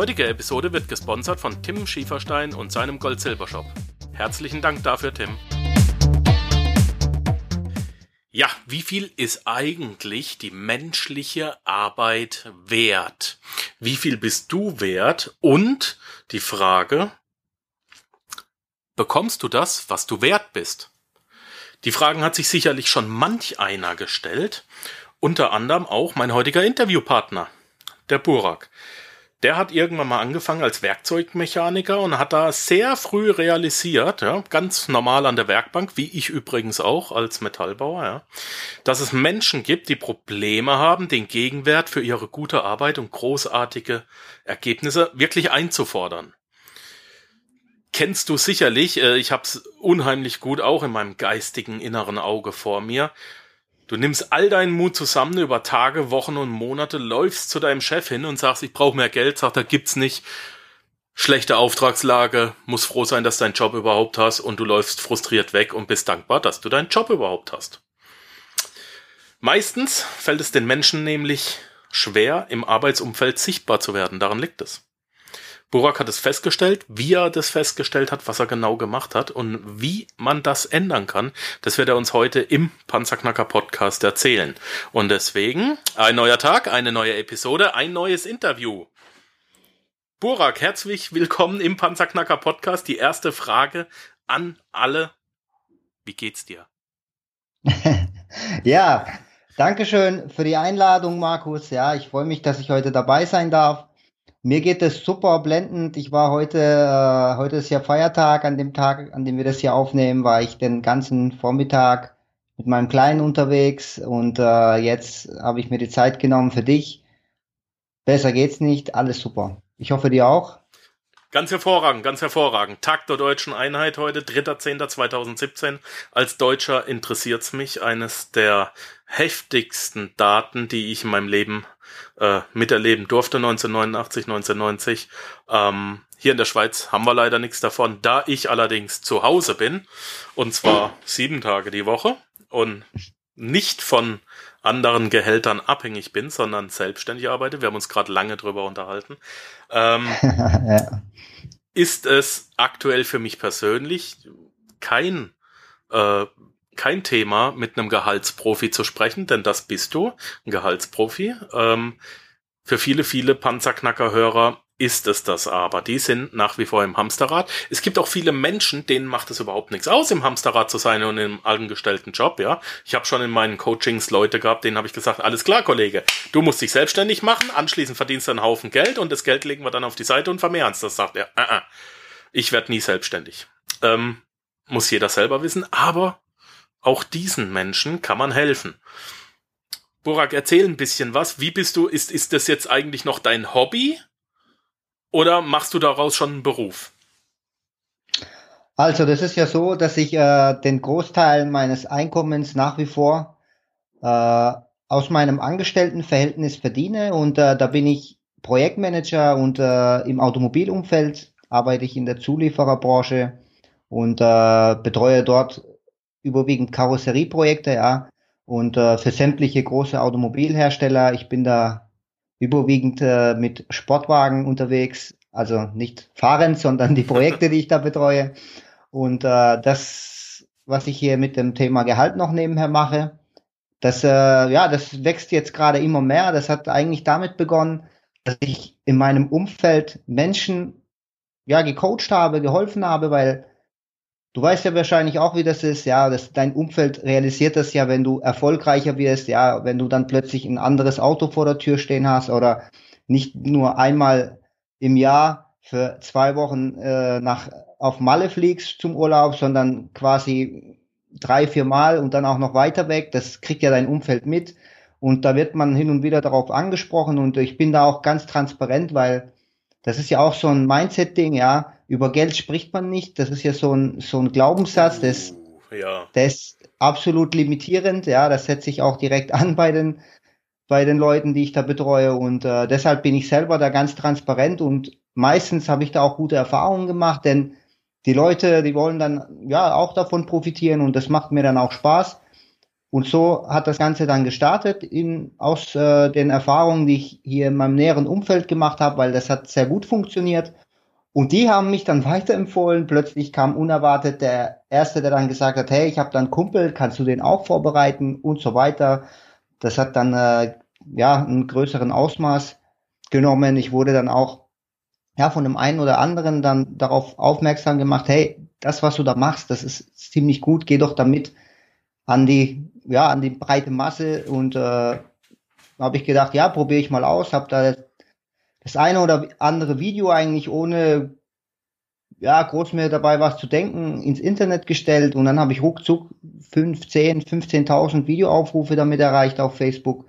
Heutige Episode wird gesponsert von Tim Schieferstein und seinem Gold-Silber-Shop. Herzlichen Dank dafür, Tim. Ja, wie viel ist eigentlich die menschliche Arbeit wert? Wie viel bist du wert? Und die Frage, bekommst du das, was du wert bist? Die Fragen hat sich sicherlich schon manch einer gestellt, unter anderem auch mein heutiger Interviewpartner, der Burak. Der hat irgendwann mal angefangen als Werkzeugmechaniker und hat da sehr früh realisiert, ja, ganz normal an der Werkbank, wie ich übrigens auch als Metallbauer, ja, dass es Menschen gibt, die Probleme haben, den Gegenwert für ihre gute Arbeit und großartige Ergebnisse wirklich einzufordern. Kennst du sicherlich, äh, ich habe es unheimlich gut auch in meinem geistigen inneren Auge vor mir, Du nimmst all deinen Mut zusammen über Tage, Wochen und Monate, läufst zu deinem Chef hin und sagst, ich brauche mehr Geld, sagt er, gibt's nicht. Schlechte Auftragslage, muss froh sein, dass du deinen Job überhaupt hast und du läufst frustriert weg und bist dankbar, dass du deinen Job überhaupt hast. Meistens fällt es den Menschen nämlich schwer, im Arbeitsumfeld sichtbar zu werden. Daran liegt es. Burak hat es festgestellt, wie er das festgestellt hat, was er genau gemacht hat und wie man das ändern kann. Das wird er uns heute im Panzerknacker Podcast erzählen. Und deswegen ein neuer Tag, eine neue Episode, ein neues Interview. Burak, herzlich willkommen im Panzerknacker Podcast. Die erste Frage an alle. Wie geht's dir? ja, danke schön für die Einladung, Markus. Ja, ich freue mich, dass ich heute dabei sein darf. Mir geht es super blendend. Ich war heute, äh, heute ist ja Feiertag, an dem Tag, an dem wir das hier aufnehmen, war ich den ganzen Vormittag mit meinem Kleinen unterwegs und äh, jetzt habe ich mir die Zeit genommen für dich. Besser geht's nicht, alles super. Ich hoffe dir auch. Ganz hervorragend, ganz hervorragend. Tag der deutschen Einheit heute, 3.10.2017. Als Deutscher interessiert's mich. Eines der heftigsten Daten, die ich in meinem Leben äh, miterleben durfte, 1989, 1990. Ähm, hier in der Schweiz haben wir leider nichts davon, da ich allerdings zu Hause bin, und zwar sieben Tage die Woche und nicht von anderen Gehältern abhängig bin, sondern selbstständig arbeite. Wir haben uns gerade lange drüber unterhalten. Ähm, ja. Ist es aktuell für mich persönlich kein äh, kein Thema, mit einem Gehaltsprofi zu sprechen, denn das bist du, ein Gehaltsprofi. Ähm, für viele, viele Panzerknacker-Hörer ist es das aber. Die sind nach wie vor im Hamsterrad. Es gibt auch viele Menschen, denen macht es überhaupt nichts aus, im Hamsterrad zu sein und im angestellten Job, ja. Ich habe schon in meinen Coachings Leute gehabt, denen habe ich gesagt, alles klar, Kollege, du musst dich selbstständig machen, anschließend verdienst du einen Haufen Geld und das Geld legen wir dann auf die Seite und vermehren es. Das sagt er, äh, äh, ich werde nie selbstständig. Ähm, muss jeder selber wissen, aber auch diesen Menschen kann man helfen. Burak, erzähl ein bisschen was. Wie bist du, ist, ist das jetzt eigentlich noch dein Hobby? Oder machst du daraus schon einen Beruf? Also, das ist ja so, dass ich äh, den Großteil meines Einkommens nach wie vor äh, aus meinem Angestelltenverhältnis verdiene und äh, da bin ich Projektmanager und äh, im Automobilumfeld arbeite ich in der Zuliefererbranche und äh, betreue dort überwiegend Karosserieprojekte, ja, und äh, für sämtliche große Automobilhersteller. Ich bin da überwiegend äh, mit Sportwagen unterwegs, also nicht fahrend, sondern die Projekte, die ich da betreue. Und äh, das, was ich hier mit dem Thema Gehalt noch nebenher mache, das, äh, ja, das wächst jetzt gerade immer mehr. Das hat eigentlich damit begonnen, dass ich in meinem Umfeld Menschen ja gecoacht habe, geholfen habe, weil Du weißt ja wahrscheinlich auch, wie das ist, ja, dass dein Umfeld realisiert das ja, wenn du erfolgreicher wirst, ja, wenn du dann plötzlich ein anderes Auto vor der Tür stehen hast oder nicht nur einmal im Jahr für zwei Wochen äh, nach auf Malle fliegst zum Urlaub, sondern quasi drei, vier Mal und dann auch noch weiter weg. Das kriegt ja dein Umfeld mit. Und da wird man hin und wieder darauf angesprochen und ich bin da auch ganz transparent, weil das ist ja auch so ein Mindset-Ding, ja. Über Geld spricht man nicht. Das ist ja so ein, so ein Glaubenssatz, das, Uh, ja. der ist absolut limitierend, ja. Das setze ich auch direkt an bei den, bei den Leuten, die ich da betreue. Und äh, deshalb bin ich selber da ganz transparent und meistens habe ich da auch gute Erfahrungen gemacht, denn die Leute, die wollen dann ja auch davon profitieren und das macht mir dann auch Spaß. Und so hat das Ganze dann gestartet in, aus äh, den Erfahrungen, die ich hier in meinem näheren Umfeld gemacht habe, weil das hat sehr gut funktioniert. Und die haben mich dann weiterempfohlen. Plötzlich kam unerwartet der Erste, der dann gesagt hat, hey, ich habe da einen Kumpel, kannst du den auch vorbereiten und so weiter. Das hat dann äh, ja einen größeren Ausmaß genommen. Ich wurde dann auch ja von dem einen oder anderen dann darauf aufmerksam gemacht, hey, das, was du da machst, das ist ziemlich gut, geh doch damit an die ja, an die breite Masse und äh, habe ich gedacht, ja, probiere ich mal aus, habe da das eine oder andere Video eigentlich ohne ja, groß mir dabei was zu denken ins Internet gestellt und dann habe ich ruckzuck 15, 15.000 Videoaufrufe damit erreicht auf Facebook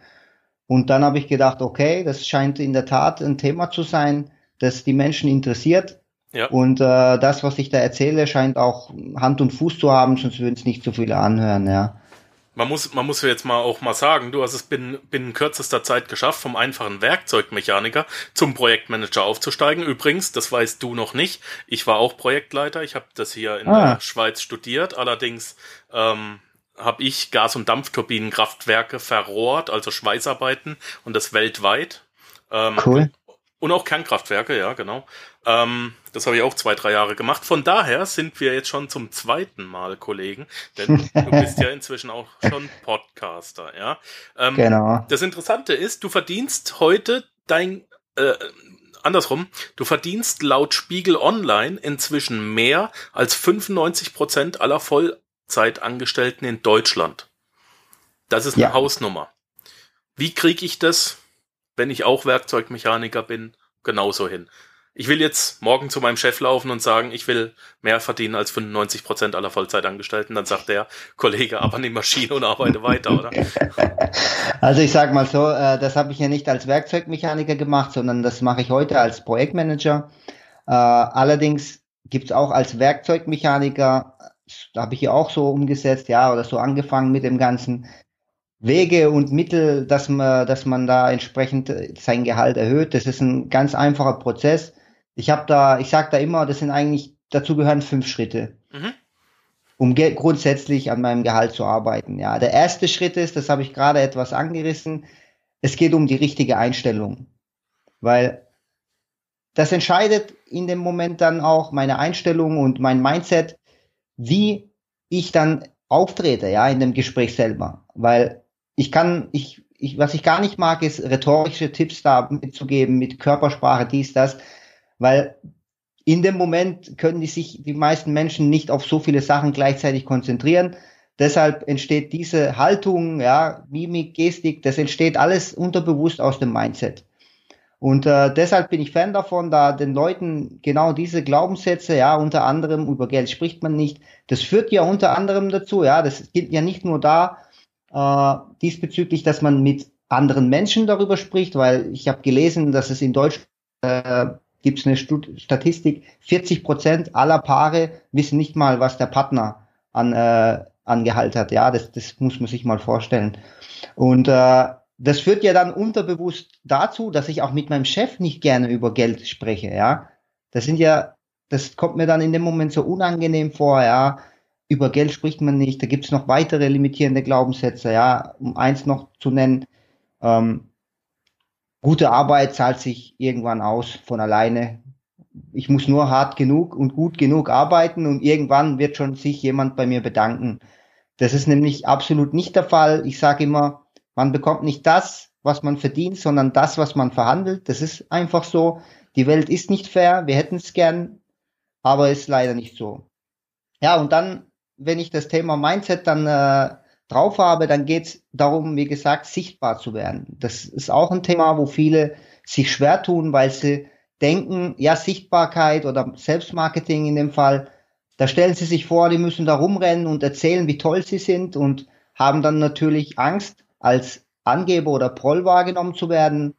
und dann habe ich gedacht, okay, das scheint in der Tat ein Thema zu sein, das die Menschen interessiert Ja. und äh, das, was ich da erzähle, scheint auch Hand und Fuß zu haben, sonst würden es nicht so viele anhören, ja. Man muss, man muss jetzt mal auch mal sagen, du hast es binnen, binnen kürzester Zeit geschafft, vom einfachen Werkzeugmechaniker zum Projektmanager aufzusteigen. Übrigens, das weißt du noch nicht. Ich war auch Projektleiter. Ich habe das hier in Ah. der Schweiz studiert. Allerdings ähm, habe ich Gas- und Dampfturbinenkraftwerke verrohrt, also Schweißarbeiten und das weltweit. Ähm, Cool. Und auch Kernkraftwerke, ja, genau. Ähm, das habe ich auch zwei, drei Jahre gemacht. Von daher sind wir jetzt schon zum zweiten Mal Kollegen, denn du bist ja inzwischen auch schon Podcaster, ja. Ähm, Genau. Das Interessante ist, du verdienst heute dein, äh, andersrum, du verdienst laut Spiegel Online inzwischen mehr als 95 Prozent aller Vollzeitangestellten in Deutschland. Das ist eine Ja. Hausnummer. Wie kriege ich das, wenn ich auch Werkzeugmechaniker bin, genauso hin? Ich will jetzt morgen zu meinem Chef laufen und sagen, ich will mehr verdienen als 95 Prozent aller Vollzeitangestellten. Dann sagt der Kollege, aber an die Maschine und arbeite weiter, oder? Also ich sag mal so, äh, das habe ich ja nicht als Werkzeugmechaniker gemacht, sondern das mache ich heute als Projektmanager. Äh, allerdings gibt's auch als Werkzeugmechaniker, da habe ich ja auch so umgesetzt, ja, oder so angefangen mit dem ganzen Wege und Mittel, dass man, dass man da entsprechend äh, sein Gehalt erhöht. Das ist ein ganz einfacher Prozess. Ich habe da, ich sage da immer, das sind eigentlich, dazu gehören fünf Schritte Mhm. um grundsätzlich an meinem Gehalt zu arbeiten. Ja, der erste Schritt ist, das habe ich gerade etwas angerissen, es geht um die richtige Einstellung, weil das entscheidet in dem Moment dann auch meine Einstellung und mein Mindset, wie ich dann auftrete, ja, in dem Gespräch selber, weil ich kann, ich, ich, was ich gar nicht mag, ist rhetorische Tipps da mitzugeben mit Körpersprache, dies, das, weil in dem Moment können die sich die meisten Menschen nicht auf so viele Sachen gleichzeitig konzentrieren. Deshalb entsteht diese Haltung, ja, Mimik, Gestik, das entsteht alles unterbewusst aus dem Mindset. Und äh, deshalb bin ich Fan davon, da den Leuten genau diese Glaubenssätze, ja, unter anderem über Geld spricht man nicht. Das führt ja unter anderem dazu, ja, das gilt ja nicht nur da äh, diesbezüglich, dass man mit anderen Menschen darüber spricht, weil ich habe gelesen, dass es in Deutschland äh, gibt es eine Stud Statistik, 40 Prozent aller Paare wissen nicht mal, was der Partner an, äh, an Gehalt hat. Ja, das, das muss man sich mal vorstellen. Und äh, das führt ja dann unterbewusst dazu, dass ich auch mit meinem Chef nicht gerne über Geld spreche. Ja, das sind ja, das kommt mir dann in dem Moment so unangenehm vor. Ja, über Geld spricht man nicht. Da gibt es noch weitere limitierende Glaubenssätze. Ja, um eins noch zu nennen. Ähm, gute Arbeit zahlt sich irgendwann aus von alleine. Ich muss nur hart genug und gut genug arbeiten und irgendwann wird schon sich jemand bei mir bedanken. Das ist nämlich absolut nicht der Fall. Ich sage immer, man bekommt nicht das, was man verdient, sondern das, was man verhandelt. Das ist einfach so. Die Welt ist nicht fair. Wir hätten es gern, aber ist leider nicht so. Ja, und dann, wenn ich das Thema Mindset dann äh, drauf habe, dann geht es darum, wie gesagt, sichtbar zu werden. Das ist auch ein Thema, wo viele sich schwer tun, weil sie denken, ja, Sichtbarkeit oder Selbstmarketing in dem Fall, da stellen sie sich vor, die müssen da rumrennen und erzählen, wie toll sie sind und haben dann natürlich Angst, als Angeber oder Proll wahrgenommen zu werden.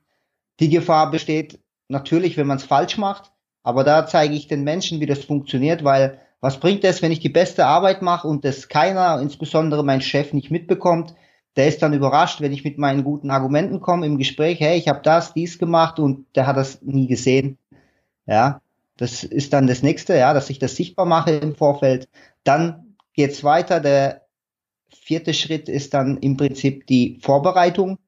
Die Gefahr besteht natürlich, wenn man es falsch macht, aber da zeige ich den Menschen, wie das funktioniert, weil was bringt es, wenn ich die beste Arbeit mache und das keiner, insbesondere mein Chef, nicht mitbekommt? Der ist dann überrascht, wenn ich mit meinen guten Argumenten komme im Gespräch, hey, ich habe das, dies gemacht und der hat das nie gesehen. Ja, das ist dann das nächste, ja, dass ich das sichtbar mache im Vorfeld. Dann geht's weiter. Der vierte Schritt ist dann im Prinzip die Vorbereitung.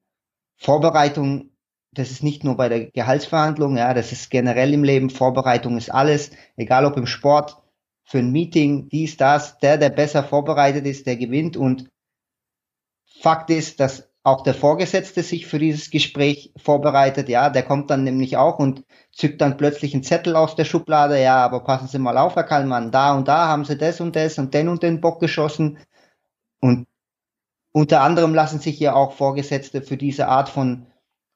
Vorbereitung, das ist nicht nur bei der Gehaltsverhandlung, ja, das ist generell im Leben. Vorbereitung ist alles, egal ob im Sport, für ein Meeting, dies, das, der, der besser vorbereitet ist, der gewinnt. Und Fakt ist, dass auch der Vorgesetzte sich für dieses Gespräch vorbereitet. Ja, der kommt dann nämlich auch und zückt dann plötzlich einen Zettel aus der Schublade. Ja, aber passen Sie mal auf, Herr Kallmann, da und da haben Sie das und das und den und den Bock geschossen. Und unter anderem lassen sich ja auch Vorgesetzte für diese Art von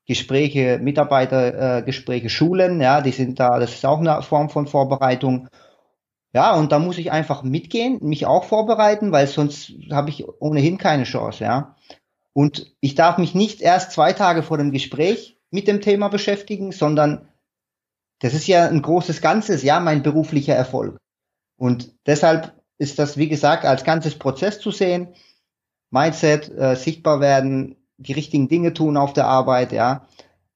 Gespräche, Mitarbeitergespräche äh, schulen. Ja, die sind da, das ist auch eine Form von Vorbereitung. Ja, und da muss ich einfach mitgehen, mich auch vorbereiten, weil sonst habe ich ohnehin keine Chance, ja. Und ich darf mich nicht erst zwei Tage vor dem Gespräch mit dem Thema beschäftigen, sondern das ist ja ein großes Ganzes, ja, mein beruflicher Erfolg. Und deshalb ist das, wie gesagt, als ganzes Prozess zu sehen. Mindset, äh, sichtbar werden, die richtigen Dinge tun auf der Arbeit, ja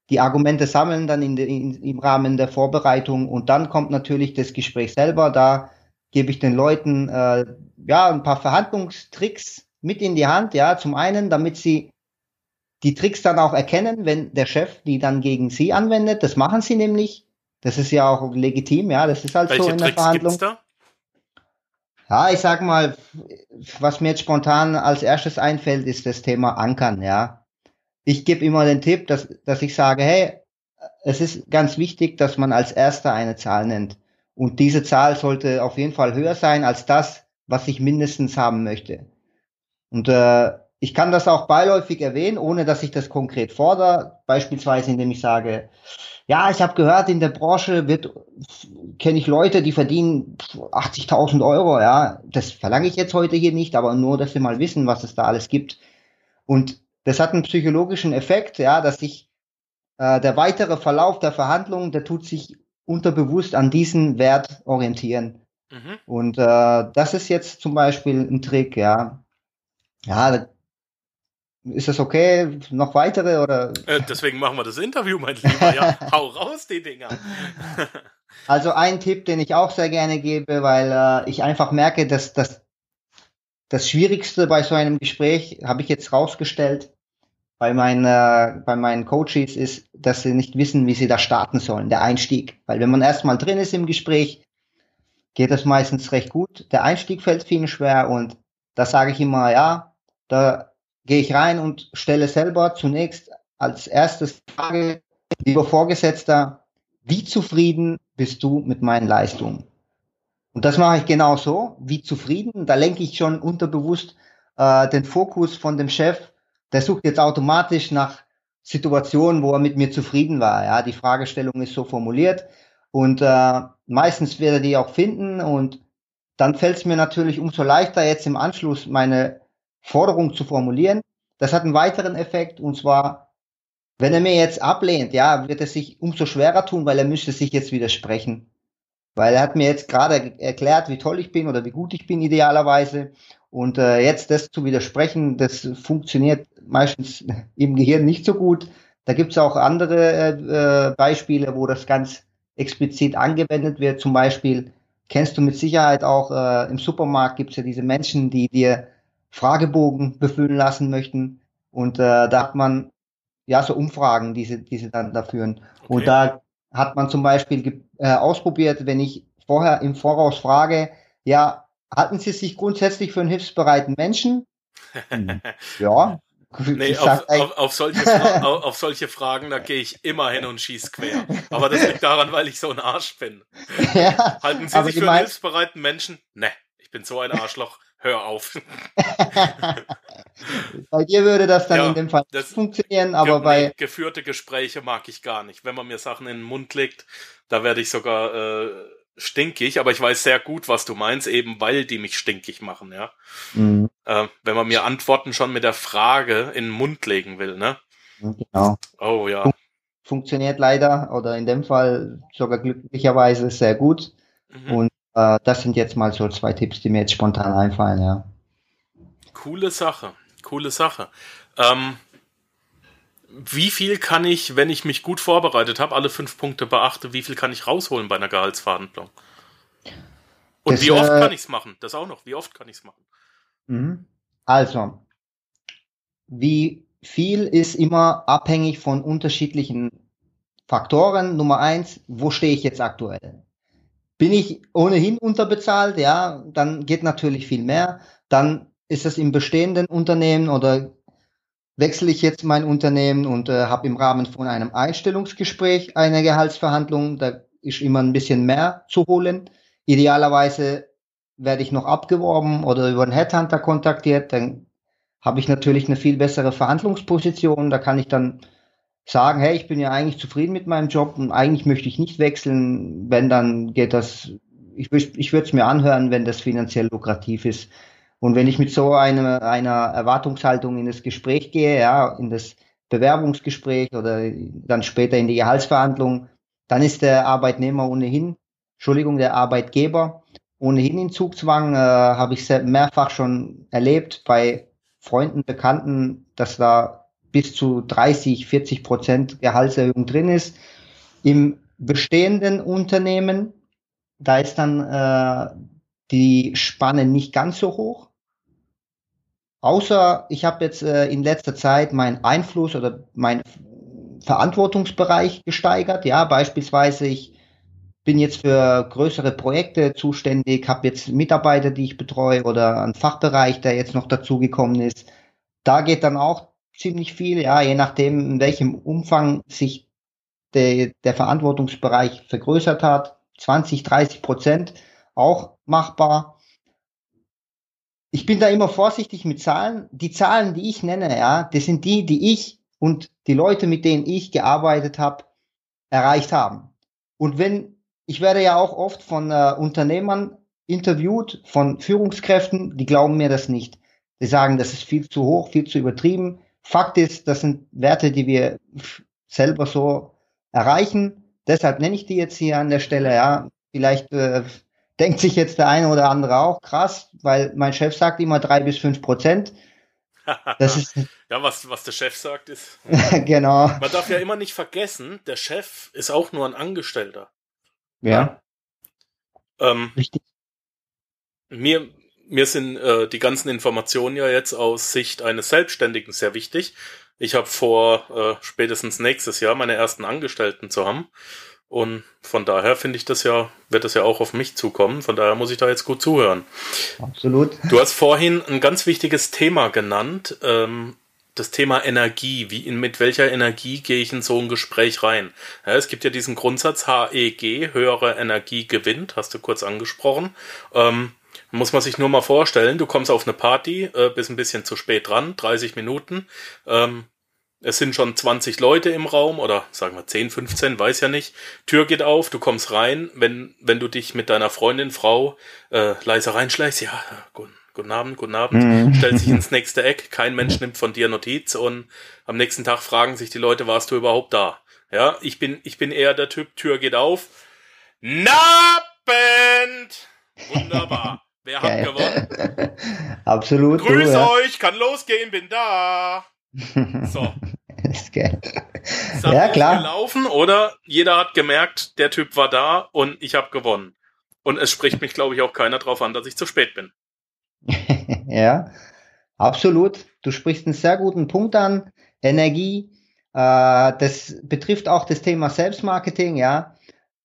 die Argumente sammeln dann in de, in, im Rahmen der Vorbereitung und dann kommt natürlich das Gespräch selber. Da gebe ich den Leuten äh, ja ein paar Verhandlungstricks mit in die Hand. Ja, zum einen, damit sie die Tricks dann auch erkennen, wenn der Chef die dann gegen sie anwendet. Das machen sie nämlich. Das ist ja auch legitim. Ja, das ist halt Welche so in Tricks der Verhandlung. da? Ja, ich sag mal, was mir jetzt spontan als erstes einfällt, ist das Thema Ankern. Ja, ich gebe immer den Tipp, dass, dass ich sage, hey, es ist ganz wichtig, dass man als erster eine Zahl nennt. Und diese Zahl sollte auf jeden Fall höher sein als das, was ich mindestens haben möchte. Und äh, ich kann das auch beiläufig erwähnen, ohne dass ich das konkret fordere. Beispielsweise, indem ich sage, ja, ich habe gehört, in der Branche wird kenne ich Leute, die verdienen 80.000 Euro. Ja, das verlange ich jetzt heute hier nicht, aber nur, dass wir mal wissen, was es da alles gibt. Und das hat einen psychologischen Effekt, ja, dass sich äh, der weitere Verlauf der Verhandlungen, der tut sich unterbewusst an diesen Wert orientieren. Mhm. Und äh, das ist jetzt zum Beispiel ein Trick, ja. Ja, ist das okay? Noch weitere oder? Äh, deswegen machen wir das Interview, mein Lieber. Ja, hau raus die Dinger. also ein Tipp, den ich auch sehr gerne gebe, weil äh, ich einfach merke, dass, dass das Schwierigste bei so einem Gespräch, habe ich jetzt rausgestellt, bei, meinen, äh, bei meinen Coaches ist, dass sie nicht wissen, wie sie da starten sollen, der Einstieg. Weil wenn man erstmal drin ist im Gespräch, geht das meistens recht gut. Der Einstieg fällt vielen schwer und da sage ich immer, ja, da gehe ich rein und stelle selber zunächst als erstes Frage, lieber Vorgesetzter, wie zufrieden bist du mit meinen Leistungen? Und das mache ich genau so, wie zufrieden. Da lenke ich schon unterbewusst äh, den Fokus von dem Chef. Der sucht jetzt automatisch nach Situationen, wo er mit mir zufrieden war. Ja, die Fragestellung ist so formuliert und äh, meistens wird er die auch finden und dann fällt es mir natürlich umso leichter, jetzt im Anschluss meine Forderung zu formulieren. Das hat einen weiteren Effekt und zwar, wenn er mir jetzt ablehnt, ja, wird er sich umso schwerer tun, weil er müsste sich jetzt widersprechen. Weil er hat mir jetzt gerade erklärt, wie toll ich bin oder wie gut ich bin idealerweise. Und äh, jetzt das zu widersprechen, das funktioniert meistens im Gehirn nicht so gut. Da gibt es auch andere äh, äh, Beispiele, wo das ganz explizit angewendet wird. Zum Beispiel kennst du mit Sicherheit auch äh, im Supermarkt gibt es ja diese Menschen, die dir Fragebogen befüllen lassen möchten. Und äh, da hat man ja so Umfragen, die sie, die sie dann da führen. Okay. Und da hat man zum Beispiel äh, ausprobiert, wenn ich vorher im Voraus frage, ja, halten Sie sich grundsätzlich für einen hilfsbereiten Menschen? ja. Nee, auf, auf, auf, solche auf, solche Fragen, da gehe ich immer hin und schieß quer. Aber das liegt daran, weil ich so ein Arsch bin. Ja, Halten Sie sich für einen hilfsbereiten Menschen? Ne, ich bin so ein Arschloch. Hör auf. bei dir würde das dann ja, in dem Fall das funktionieren, aber ge bei. Geführte Gespräche mag ich gar nicht. Wenn man mir Sachen in den Mund legt, da werde ich sogar äh, stinkig, aber ich weiß sehr gut, was du meinst, eben weil die mich stinkig machen, ja. Mhm. Äh, wenn man mir Antworten schon mit der Frage in den Mund legen will, ne? Genau. Oh ja. Funktioniert leider oder in dem Fall sogar glücklicherweise sehr gut. Mhm. Und äh, das sind jetzt mal so zwei Tipps, die mir jetzt spontan einfallen, ja. Coole Sache, coole Sache. Ähm, wie viel kann ich, wenn ich mich gut vorbereitet habe, alle fünf Punkte beachte, wie viel kann ich rausholen bei einer Gehaltsverhandlung? Und Das, wie oft äh, kann ich es machen? Das auch noch. Wie oft kann ich es machen? Mhm. Also, wie viel ist immer abhängig von unterschiedlichen Faktoren. Nummer eins, wo stehe ich jetzt aktuell? Bin ich ohnehin unterbezahlt? Ja, dann geht natürlich viel mehr. Dann ist es im bestehenden Unternehmen oder wechsle ich jetzt mein Unternehmen und äh, habe im Rahmen von einem Einstellungsgespräch eine Gehaltsverhandlung. Da ist immer ein bisschen mehr zu holen. Idealerweise werde ich noch abgeworben oder über einen Headhunter kontaktiert, dann habe ich natürlich eine viel bessere Verhandlungsposition. Da kann ich dann sagen, hey, ich bin ja eigentlich zufrieden mit meinem Job und eigentlich möchte ich nicht wechseln. Wenn, dann geht das, ich, ich würde es mir anhören, wenn das finanziell lukrativ ist. Und wenn ich mit so einer, einer Erwartungshaltung in das Gespräch gehe, ja, in das Bewerbungsgespräch oder dann später in die Gehaltsverhandlung, dann ist der Arbeitnehmer ohnehin, Entschuldigung, der Arbeitgeber ohnehin in Zugzwang, äh, habe ich mehrfach schon erlebt bei Freunden, Bekannten, dass da bis zu 30, 40 Prozent Gehaltserhöhung drin ist. Im bestehenden Unternehmen, da ist dann äh, die Spanne nicht ganz so hoch. Außer ich habe jetzt äh, in letzter Zeit meinen Einfluss oder meinen Verantwortungsbereich gesteigert. Ja, beispielsweise ich bin jetzt für größere Projekte zuständig, habe jetzt Mitarbeiter, die ich betreue oder einen Fachbereich, der jetzt noch dazugekommen ist. Da geht dann auch ziemlich viel, ja, je nachdem, in welchem Umfang sich de, der Verantwortungsbereich vergrößert hat. 20, 30 Prozent auch machbar. Ich bin da immer vorsichtig mit Zahlen. Die Zahlen, die ich nenne, ja, das sind die, die ich und die Leute, mit denen ich gearbeitet habe, erreicht haben. Und wenn, ich werde ja auch oft von äh, Unternehmern interviewt, von Führungskräften, die glauben mir das nicht. Die sagen, das ist viel zu hoch, viel zu übertrieben. Fakt ist, das sind Werte, die wir selber so erreichen. Deshalb nenne ich die jetzt hier an der Stelle, ja. Vielleicht äh, denkt sich jetzt der eine oder andere auch krass, weil mein Chef sagt immer drei bis fünf Prozent. Das ist ja, was, was der Chef sagt, ist. genau. Man darf ja immer nicht vergessen, der Chef ist auch nur ein Angestellter. Ja, Ähm, richtig. mir, mir sind äh, die ganzen Informationen ja jetzt aus Sicht eines Selbstständigen sehr wichtig. Ich habe vor, äh, spätestens nächstes Jahr meine ersten Angestellten zu haben. Und von daher finde ich das ja, wird das ja auch auf mich zukommen. Von daher muss ich da jetzt gut zuhören. Absolut. Du hast vorhin ein ganz wichtiges Thema genannt, ähm, das Thema Energie. Wie in, mit welcher Energie gehe ich in so ein Gespräch rein? Ja, es gibt ja diesen Grundsatz HEG, höhere Energie gewinnt, hast du kurz angesprochen. Ähm, muss man sich nur mal vorstellen, du kommst auf eine Party, äh, bist ein bisschen zu spät dran, 30 Minuten. Ähm, es sind schon 20 Leute im Raum oder sagen wir 10, 15, weiß ja nicht. Tür geht auf, du kommst rein. Wenn, wenn du dich mit deiner Freundin, Frau äh, leise reinschleichst, ja, guten, guten Abend, guten Abend, Mhm. stellt sich ins nächste Eck, kein Mensch nimmt von dir Notiz und am nächsten Tag fragen sich die Leute, warst du überhaupt da? Ja, ich bin, ich bin eher der Typ, Tür geht auf. Nabend! Wunderbar. Wer hat gewonnen? Absolut. Grüß euch, kann losgehen, bin da. So. ist geil. Sache Ja, klar. gelaufen oder jeder hat gemerkt, der Typ war da und ich habe gewonnen. Und es spricht mich, glaube ich, auch keiner drauf an, dass ich zu spät bin. Ja, absolut. Du sprichst einen sehr guten Punkt an. Energie. Äh, das betrifft auch das Thema Selbstmarketing, ja.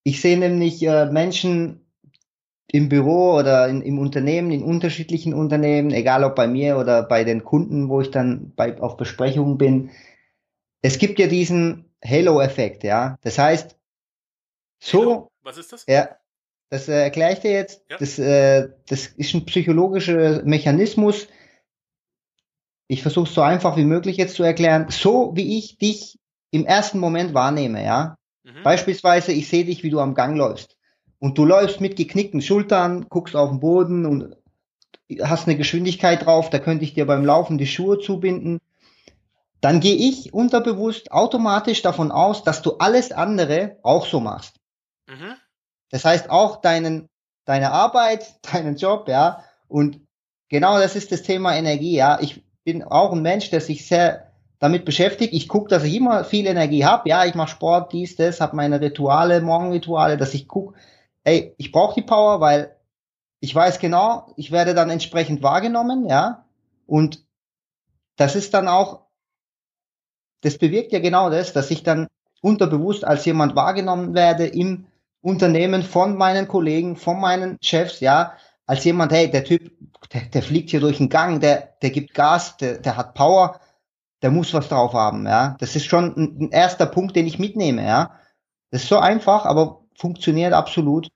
Ich sehe nämlich äh, Menschen im Büro oder in, im Unternehmen, in unterschiedlichen Unternehmen, egal ob bei mir oder bei den Kunden, wo ich dann bei, auf Besprechungen bin. Es gibt ja diesen Halo-Effekt, ja. Das heißt, so, Hallo? Was ist das? ja, das äh, erkläre ich dir jetzt. Ja. Das, äh, das ist ein psychologischer Mechanismus. Ich versuche es so einfach wie möglich jetzt zu erklären. So wie ich dich im ersten Moment wahrnehme, ja. Mhm. Beispielsweise, ich sehe dich, wie du am Gang läufst. Und du läufst mit geknickten Schultern, guckst auf den Boden und hast eine Geschwindigkeit drauf, da könnte ich dir beim Laufen die Schuhe zubinden, dann gehe ich unterbewusst automatisch davon aus, dass du alles andere auch so machst. Mhm. Das heißt auch deinen, deine Arbeit, deinen Job, ja. Und genau das ist das Thema Energie, ja. Ich bin auch ein Mensch, der sich sehr damit beschäftigt. Ich gucke, dass ich immer viel Energie habe. Ja, ich mache Sport, dies, das, habe meine Rituale, Morgenrituale, dass ich gucke, ey, ich brauche die Power, weil ich weiß genau, ich werde dann entsprechend wahrgenommen, ja. Und das ist dann auch, das bewirkt ja genau das, dass ich dann unterbewusst als jemand wahrgenommen werde im Unternehmen von meinen Kollegen, von meinen Chefs, ja, als jemand, hey, der Typ, der, der fliegt hier durch den Gang, der, der gibt Gas, der, der hat Power, der muss was drauf haben, ja. Das ist schon ein, ein erster Punkt, den ich mitnehme, ja. Das ist so einfach, aber funktioniert absolut.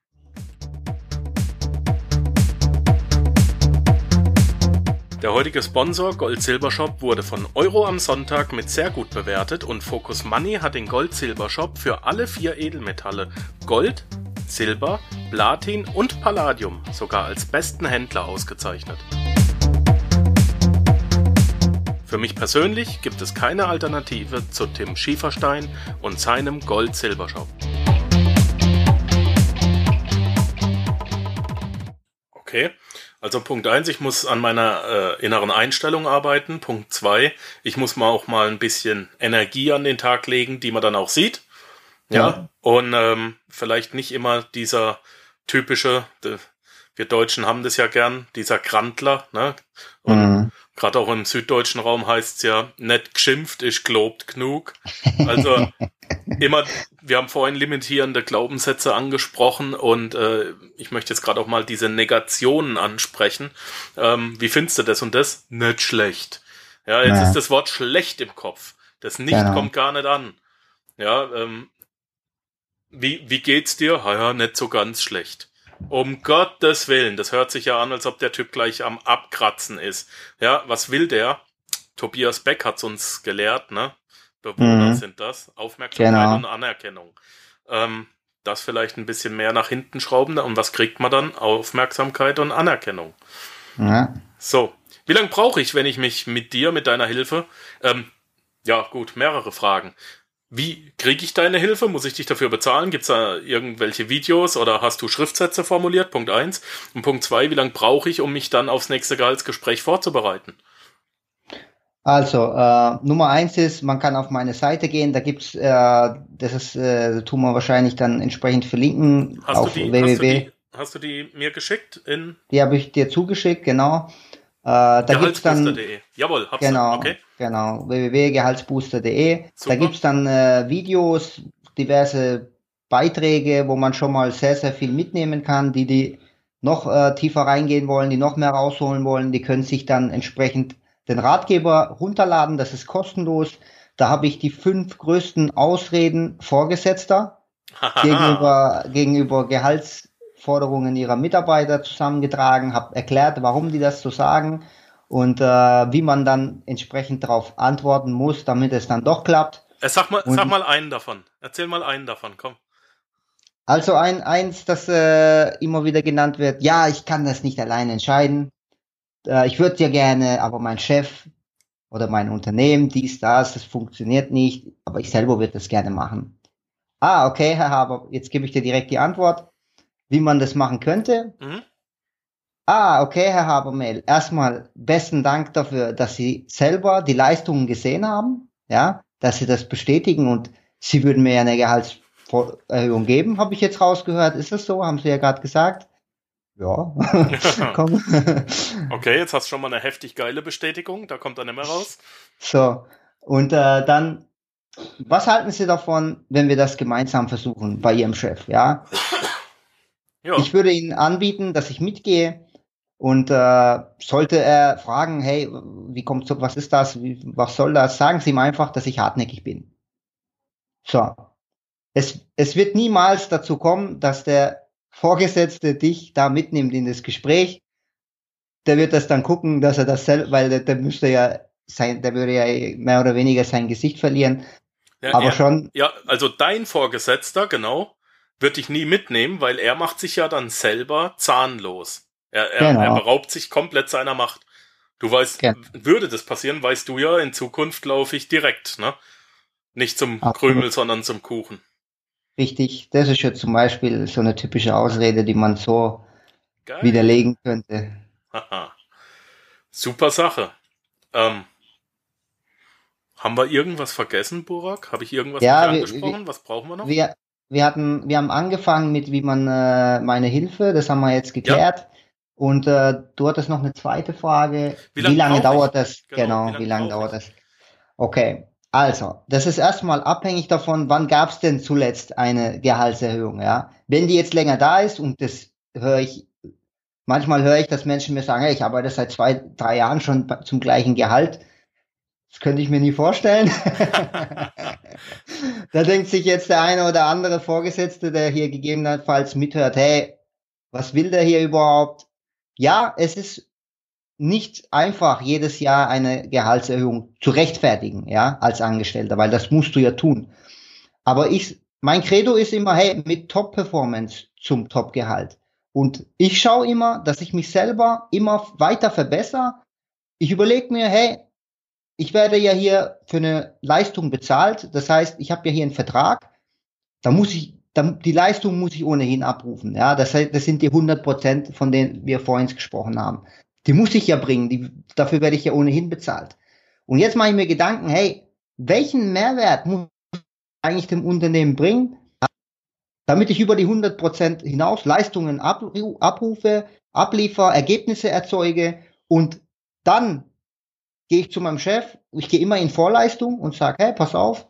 Der heutige Sponsor Gold Silber Shop wurde von Euro am Sonntag mit sehr gut bewertet und Focus Money hat den Gold Silber Shop für alle vier Edelmetalle Gold, Silber, Platin und Palladium sogar als besten Händler ausgezeichnet. Für mich persönlich gibt es keine Alternative zu Tim Schieferstein und seinem Gold Silber Shop. Okay. Also Punkt eins, ich muss an meiner äh, inneren Einstellung arbeiten. Punkt zwei, ich muss mal auch mal ein bisschen Energie an den Tag legen, die man dann auch sieht. Ja. ja. Und ähm, vielleicht nicht immer dieser typische, wir Deutschen haben das ja gern, dieser Krantler, ne? Und mhm. Gerade auch im süddeutschen Raum heißt es ja, nicht geschimpft, ich globt genug. Also immer, wir haben vorhin limitierende Glaubenssätze angesprochen und äh, ich möchte jetzt gerade auch mal diese Negationen ansprechen. Ähm, wie findest du das und das? Nicht schlecht. Ja, jetzt ja. ist das Wort schlecht im Kopf. Das nicht genau. kommt gar nicht an. Ja, ähm, wie, wie geht's dir? Ha, ja, nicht so ganz schlecht. Um Gottes Willen, das hört sich ja an, als ob der Typ gleich am Abkratzen ist. Ja, was will der? Tobias Beck hat's uns gelehrt, ne? Bewohner mhm. sind das. Aufmerksamkeit genau. und Anerkennung. Ähm, das vielleicht ein bisschen mehr nach hinten schrauben. Und was kriegt man dann? Aufmerksamkeit und Anerkennung. Ja. So. Wie lange brauche ich, wenn ich mich mit dir, mit deiner Hilfe, ähm, ja gut, mehrere Fragen. Wie kriege ich deine Hilfe? Muss ich dich dafür bezahlen? Gibt es da irgendwelche Videos oder hast du Schriftsätze formuliert? Punkt eins. Und Punkt zwei, wie lange brauche ich, um mich dann aufs nächste Gehaltsgespräch vorzubereiten? Also, äh, Nummer eins ist, man kann auf meine Seite gehen, da gibt's, äh, das ist, äh, tun wir wahrscheinlich dann entsprechend verlinken hast auf du die, www. Hast du, die, hast du die mir geschickt? In die habe ich dir zugeschickt, genau. Äh, da gibt's dann, Jawohl, hab's genau, okay. Genau, www.gehaltsbooster.de. Da gibt's dann äh, Videos, diverse Beiträge, wo man schon mal sehr, sehr viel mitnehmen kann, die die noch äh, tiefer reingehen wollen, die noch mehr rausholen wollen, die können sich dann entsprechend den Ratgeber runterladen, das ist kostenlos. Da habe ich die fünf größten Ausreden Vorgesetzter gegenüber, gegenüber Gehaltsforderungen ihrer Mitarbeiter zusammengetragen, habe erklärt, warum die das so sagen und äh, wie man dann entsprechend darauf antworten muss, damit es dann doch klappt. Äh, sag mal, und, sag mal einen davon. Erzähl mal einen davon, komm. Also ein eins, das äh, immer wieder genannt wird. Ja, ich kann das nicht allein entscheiden. Äh, ich würde ja gerne, aber mein Chef oder mein Unternehmen, dies, das, das funktioniert nicht, aber ich selber würde das gerne machen. Ah, okay, Herr Haber, jetzt gebe ich dir direkt die Antwort, wie man das machen könnte. Mhm. Ah, okay, Herr Habermehl. Erstmal besten Dank dafür, dass Sie selber die Leistungen gesehen haben, ja, dass Sie das bestätigen und Sie würden mir ja eine Gehaltserhöhung geben, habe ich jetzt rausgehört. Ist das so? Haben Sie ja gerade gesagt. Ja. Komm. okay, jetzt hast du schon mal eine heftig geile Bestätigung, da kommt er nicht mehr raus. So, und äh, dann, was halten Sie davon, wenn wir das gemeinsam versuchen bei Ihrem Chef, ja? ja. Ich würde Ihnen anbieten, dass ich mitgehe und äh, sollte er fragen, hey, wie kommt so, was ist das, wie, was soll das? Sagen Sie ihm einfach, dass ich hartnäckig bin. So. Es, es wird niemals dazu kommen, dass der Vorgesetzte dich da mitnimmt in das Gespräch. Der wird das dann gucken, dass er das selbst, weil der, der müsste ja sein, der würde ja mehr oder weniger sein Gesicht verlieren. Ja, aber ja, schon. Ja, also dein Vorgesetzter, genau, wird dich nie mitnehmen, weil er macht sich ja dann selber zahnlos. Er, er, Genau. er beraubt sich komplett seiner Macht. Du weißt, Genau. würde das passieren, weißt du ja, in Zukunft laufe ich direkt, ne? Nicht zum Absolut. Krümel, sondern zum Kuchen. Richtig, das ist ja zum Beispiel so eine typische Ausrede, die man so Geil. widerlegen könnte. Super Sache. Ähm, haben wir irgendwas vergessen, Burak? Habe ich irgendwas Ja, wir- angesprochen? Was brauchen wir noch? Wir, wir hatten, wir haben angefangen mit, wie man äh, meine Hilfe, das haben wir jetzt geklärt. Und äh, du hattest noch eine zweite Frage. Wie Wie, lang lange dauert das? Genau, Genau, wie lang lange brauche dauert das? Okay, also, das ist erstmal abhängig davon, wann gab es denn zuletzt eine Gehaltserhöhung, ja? Wenn die jetzt länger da ist und das höre ich, manchmal höre ich, dass Menschen mir sagen, hey, ich arbeite seit zwei, drei Jahren schon zum gleichen Gehalt. Das könnte ich mir nie vorstellen. da denkt sich jetzt der eine oder andere Vorgesetzte, der hier gegebenenfalls mithört, hey, was will der hier überhaupt? Ja, es ist nicht einfach, jedes Jahr eine Gehaltserhöhung zu rechtfertigen, ja, als Angestellter, weil das musst du ja tun. Aber ich, mein Credo ist immer, hey, mit Top-Performance zum Top-Gehalt. Und ich schaue immer, dass ich mich selber immer weiter verbessere. Ich überlege mir, hey, ich werde ja hier für eine Leistung bezahlt. Das heißt, ich habe ja hier einen Vertrag. Da muss ich, da, die Leistung muss ich ohnehin abrufen. Ja, das, das sind die 100 Prozent, von denen wir vorhin gesprochen haben. Die muss ich ja bringen. Die, dafür werde ich ja ohnehin bezahlt. Und jetzt mache ich mir Gedanken, hey, welchen Mehrwert muss ich eigentlich dem Unternehmen bringen, damit ich über die 100 Prozent hinaus Leistungen abru- abrufe, abliefer, Ergebnisse erzeuge und dann gehe ich zu meinem Chef, ich gehe immer in Vorleistung und sage, hey, pass auf,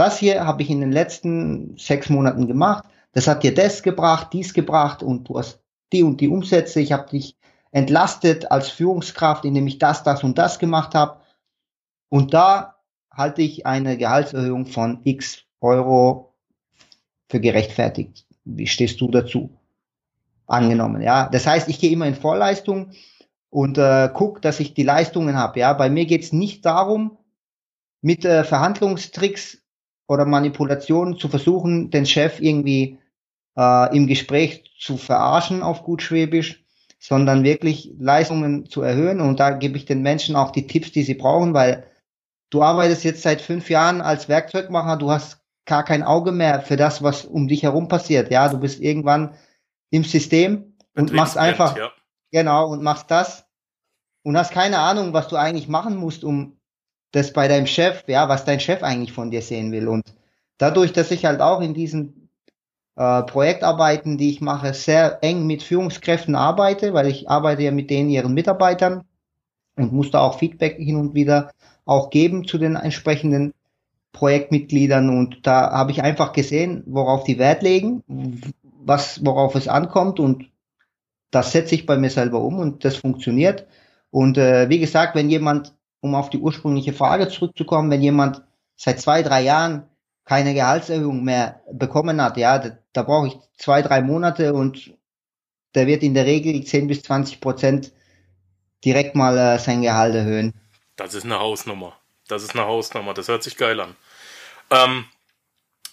das hier habe ich in den letzten sechs Monaten gemacht, das hat dir das gebracht, dies gebracht und du hast die und die Umsätze, ich habe dich entlastet als Führungskraft, indem ich das, das und das gemacht habe. Und da halte ich eine Gehaltserhöhung von x Euro für gerechtfertigt. Wie stehst du dazu? Angenommen, ja. Das heißt, ich gehe immer in Vorleistung und äh, guck, dass ich die Leistungen habe. Ja, bei mir geht's nicht darum, mit äh, Verhandlungstricks oder Manipulationen zu versuchen, den Chef irgendwie äh, im Gespräch zu verarschen auf gut Schwäbisch, sondern wirklich Leistungen zu erhöhen. Und da gebe ich den Menschen auch die Tipps, die sie brauchen, weil du arbeitest jetzt seit fünf Jahren als Werkzeugmacher, du hast gar kein Auge mehr für das, was um dich herum passiert. Ja, du bist irgendwann im System und machst einfach Ja. Genau, und machst das und hast keine Ahnung, was du eigentlich machen musst, um das bei deinem Chef, ja, was dein Chef eigentlich von dir sehen will. Und dadurch, dass ich halt auch in diesen äh, Projektarbeiten, die ich mache, sehr eng mit Führungskräften arbeite, weil ich arbeite ja mit denen, ihren Mitarbeitern und muss da auch Feedback hin und wieder auch geben zu den entsprechenden Projektmitgliedern. Und da habe ich einfach gesehen, worauf die Wert legen, was, worauf es ankommt und das setze ich bei mir selber um und das funktioniert. Und äh, wie gesagt, wenn jemand, um auf die ursprüngliche Frage zurückzukommen, wenn jemand seit zwei, drei Jahren keine Gehaltserhöhung mehr bekommen hat, ja, da, da brauche ich zwei, drei Monate und der wird in der Regel 10 bis 20 Prozent direkt mal äh, sein Gehalt erhöhen. Das ist eine Hausnummer. Das ist eine Hausnummer. Das hört sich geil an. Ähm,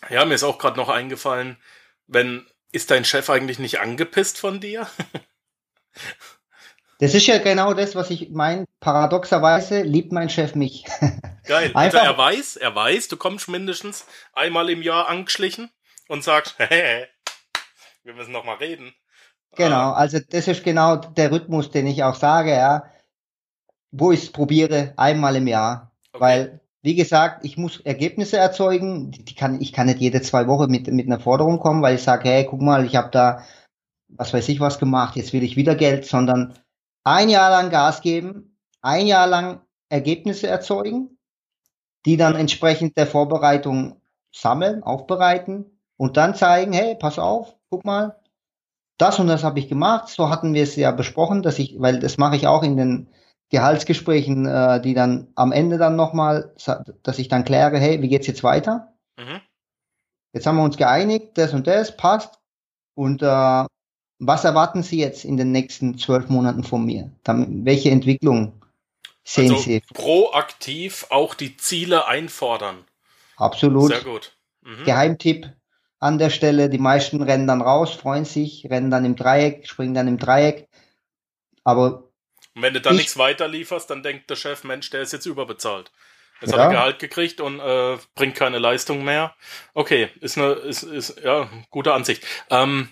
ja, mir ist auch gerade noch eingefallen, wenn ist dein Chef eigentlich nicht angepisst von dir? Das ist ja genau das, was ich meine. Paradoxerweise liebt mein Chef mich. Geil. Also Einfach- er weiß, er weiß, du kommst mindestens einmal im Jahr angeschlichen und sagst, hey, wir müssen noch mal reden. Genau, also das ist genau der Rhythmus, den ich auch sage, ja, wo ich es probiere, einmal im Jahr. Okay. Weil, wie gesagt, ich muss Ergebnisse erzeugen. Die kann, ich kann nicht jede zwei Wochen mit, mit einer Forderung kommen, weil ich sage, hey, guck mal, ich habe da, was weiß ich, was gemacht, jetzt will ich wieder Geld, sondern ein Jahr lang Gas geben, ein Jahr lang Ergebnisse erzeugen, die dann entsprechend der Vorbereitung sammeln, aufbereiten und dann zeigen, hey, pass auf, guck mal, das und das habe ich gemacht. So hatten wir es ja besprochen, dass ich, weil das mache ich auch in den Gehaltsgesprächen, äh, die dann am Ende dann nochmal, dass ich dann kläre, hey, wie geht's jetzt weiter? Mhm. Jetzt haben wir uns geeinigt, das und das passt. Und äh, was erwarten Sie jetzt in den nächsten zwölf Monaten von mir? Dann, welche Entwicklung sehen Also Sie? proaktiv auch die Ziele einfordern. Absolut. Sehr gut. Mhm. Geheimtipp. an der Stelle. Die meisten rennen dann raus, freuen sich, rennen dann im Dreieck, springen dann im Dreieck. Aber und wenn du dann ich, nichts weiter lieferst, dann denkt der Chef, Mensch, der ist jetzt überbezahlt. Jetzt ja. hat er Gehalt gekriegt und äh, bringt keine Leistung mehr. Okay, ist eine ist, ist ja gute Ansicht. Ähm,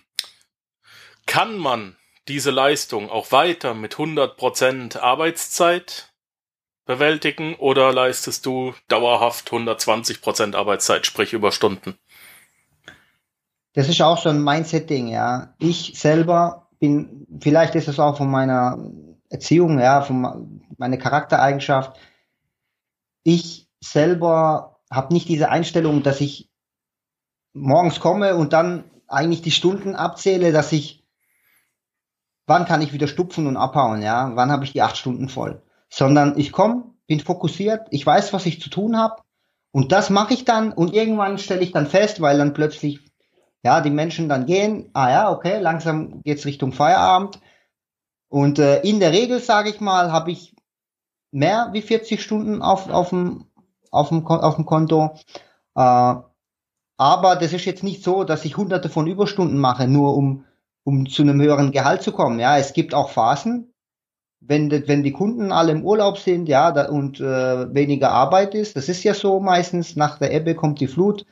kann man diese Leistung auch weiter mit 100% Arbeitszeit bewältigen oder leistest du dauerhaft 120% Arbeitszeit, sprich Überstunden? Das ist auch so ein Mindset-Ding, ja. Ich selber bin, vielleicht ist es auch von meiner Erziehung, ja, von meiner Charaktereigenschaft. Ich selber habe nicht diese Einstellung, dass ich morgens komme und dann eigentlich die Stunden abzähle, dass ich wann kann ich wieder stupfen und abhauen, ja, wann habe ich die acht Stunden voll, sondern ich komme, bin fokussiert, ich weiß, was ich zu tun habe und das mache ich dann und irgendwann stelle ich dann fest, weil dann plötzlich ja die Menschen dann gehen, ah ja, okay, langsam geht's Richtung Feierabend. Und äh, in der Regel sage ich mal, habe ich mehr wie 40 Stunden auf auf dem auf dem, auf dem Konto. Äh, aber das ist jetzt nicht so, dass ich hunderte von Überstunden mache, nur um um zu einem höheren Gehalt zu kommen. Ja, es gibt auch Phasen, wenn, wenn die Kunden alle im Urlaub sind, ja, da, und äh, weniger Arbeit ist, das ist ja so meistens, nach der Ebbe kommt die Flut,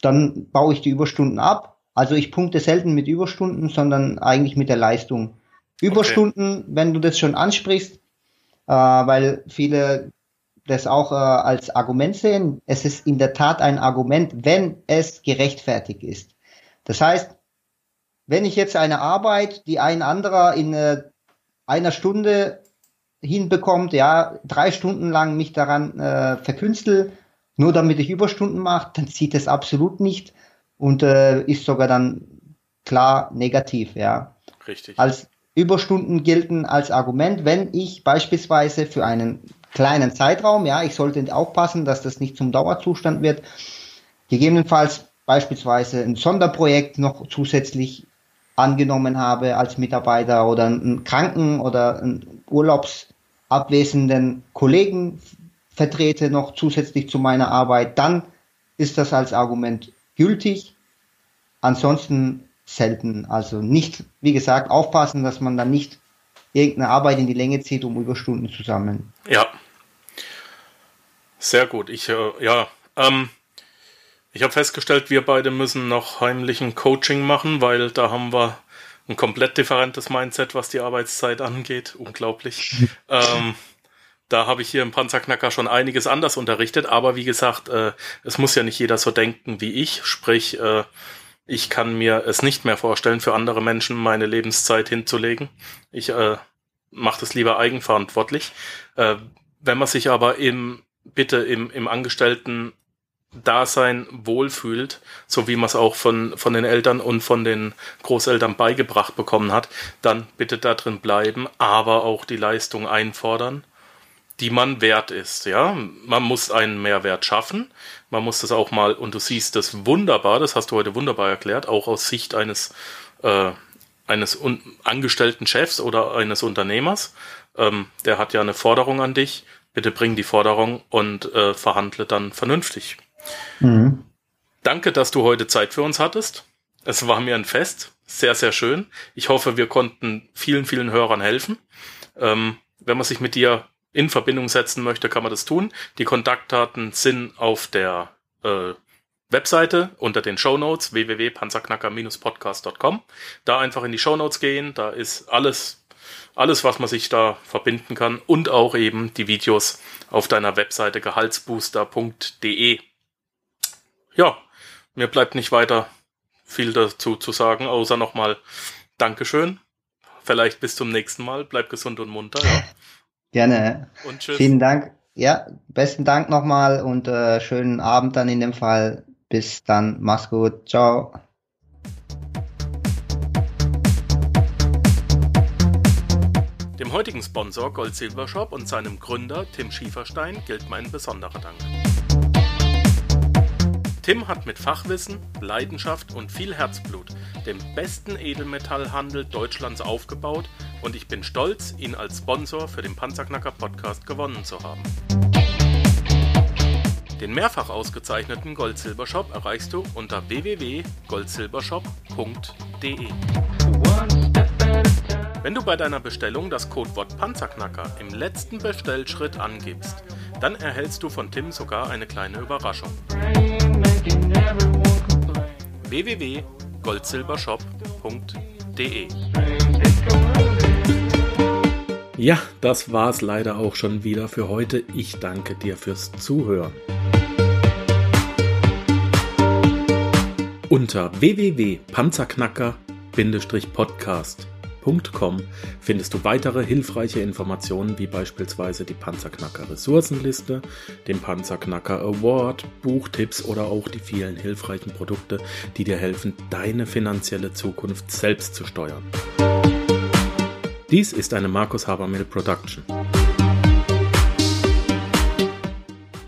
dann baue ich die Überstunden ab. Also ich punkte selten mit Überstunden, sondern eigentlich mit der Leistung. Überstunden, okay. wenn du das schon ansprichst, äh, weil viele das auch äh, als Argument sehen, es ist in der Tat ein Argument, wenn es gerechtfertigt ist. Das heißt, wenn ich jetzt eine Arbeit, die ein anderer in äh, einer Stunde hinbekommt, ja, drei Stunden lang mich daran äh, verkünstel, nur damit ich Überstunden mache, dann zieht es absolut nicht und äh, ist sogar dann klar negativ, ja. Richtig. Als Überstunden gelten als Argument, wenn ich beispielsweise für einen kleinen Zeitraum, ja, ich sollte aufpassen, dass das nicht zum Dauerzustand wird, gegebenenfalls beispielsweise ein Sonderprojekt noch zusätzlich angenommen habe als Mitarbeiter oder einen Kranken oder einen urlaubsabwesenden Kollegen vertrete noch zusätzlich zu meiner Arbeit, dann ist das als Argument gültig. Ansonsten selten. Also nicht, wie gesagt, aufpassen, dass man dann nicht irgendeine Arbeit in die Länge zieht, um Überstunden zu sammeln. Ja. Sehr gut. Ich, äh, ja, ähm, ich habe festgestellt, wir beide müssen noch heimlichen Coaching machen, weil da haben wir ein komplett differentes Mindset, was die Arbeitszeit angeht. Unglaublich. ähm, da habe ich hier im Panzerknacker schon einiges anders unterrichtet, aber wie gesagt, äh, es muss ja nicht jeder so denken wie ich. Sprich, äh, ich kann mir es nicht mehr vorstellen, für andere Menschen meine Lebenszeit hinzulegen. Ich äh, mache das lieber eigenverantwortlich. Äh, wenn man sich aber im bitte im, im Angestellten Dasein wohlfühlt, so wie man es auch von, von den Eltern und von den Großeltern beigebracht bekommen hat, dann bitte da drin bleiben, aber auch die Leistung einfordern, die man wert ist. Ja, man muss einen Mehrwert schaffen. Man muss das auch mal, und du siehst das wunderbar, das hast du heute wunderbar erklärt, auch aus Sicht eines, äh, eines angestellten Chefs oder eines Unternehmers. Ähm, der hat ja eine Forderung an dich. Bitte bring die Forderung und äh, verhandle dann vernünftig. Mhm. Danke, dass du heute Zeit für uns hattest. Es war mir ein Fest. Sehr, sehr schön. Ich hoffe, wir konnten vielen, vielen Hörern helfen. Ähm, wenn man sich mit dir in Verbindung setzen möchte, kann man das tun. Die Kontaktdaten sind auf der äh, Webseite unter den Show Notes www.panzerknacker-podcast.com. Da einfach in die Show Notes gehen. Da ist alles, alles, was man sich da verbinden kann und auch eben die Videos auf deiner Webseite gehaltsbooster.de. Ja, mir bleibt nicht weiter viel dazu zu sagen, außer nochmal Dankeschön. Vielleicht bis zum nächsten Mal. Bleib gesund und munter. Ja. Gerne. Und tschüss. Vielen Dank. Ja, besten Dank nochmal und äh, schönen Abend dann in dem Fall. Bis dann. Mach's gut. Ciao. Dem heutigen Sponsor Gold Silver Shop und seinem Gründer Tim Schieferstein gilt mein besonderer Dank. Tim hat mit Fachwissen, Leidenschaft und viel Herzblut den besten Edelmetallhandel Deutschlands aufgebaut und ich bin stolz, ihn als Sponsor für den Panzerknacker Podcast gewonnen zu haben. Den mehrfach ausgezeichneten Gold-Silber-Shop erreichst du unter www.goldsilbershop.de. Wenn du bei deiner Bestellung das Codewort Panzerknacker im letzten Bestellschritt angibst, dann erhältst du von Tim sogar eine kleine Überraschung. www.goldsilbershop.de Ja, das war's leider auch schon wieder für heute. Ich danke dir fürs Zuhören. Unter www.panzerknacker-podcast.com findest du weitere hilfreiche Informationen wie beispielsweise die Panzerknacker Ressourcenliste, den Panzerknacker Award, Buchtipps oder auch die vielen hilfreichen Produkte, die dir helfen, deine finanzielle Zukunft selbst zu steuern. Dies ist eine Markus Habermill Production.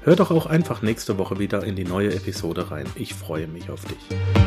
Hör doch auch einfach nächste Woche wieder in die neue Episode rein. Ich freue mich auf dich.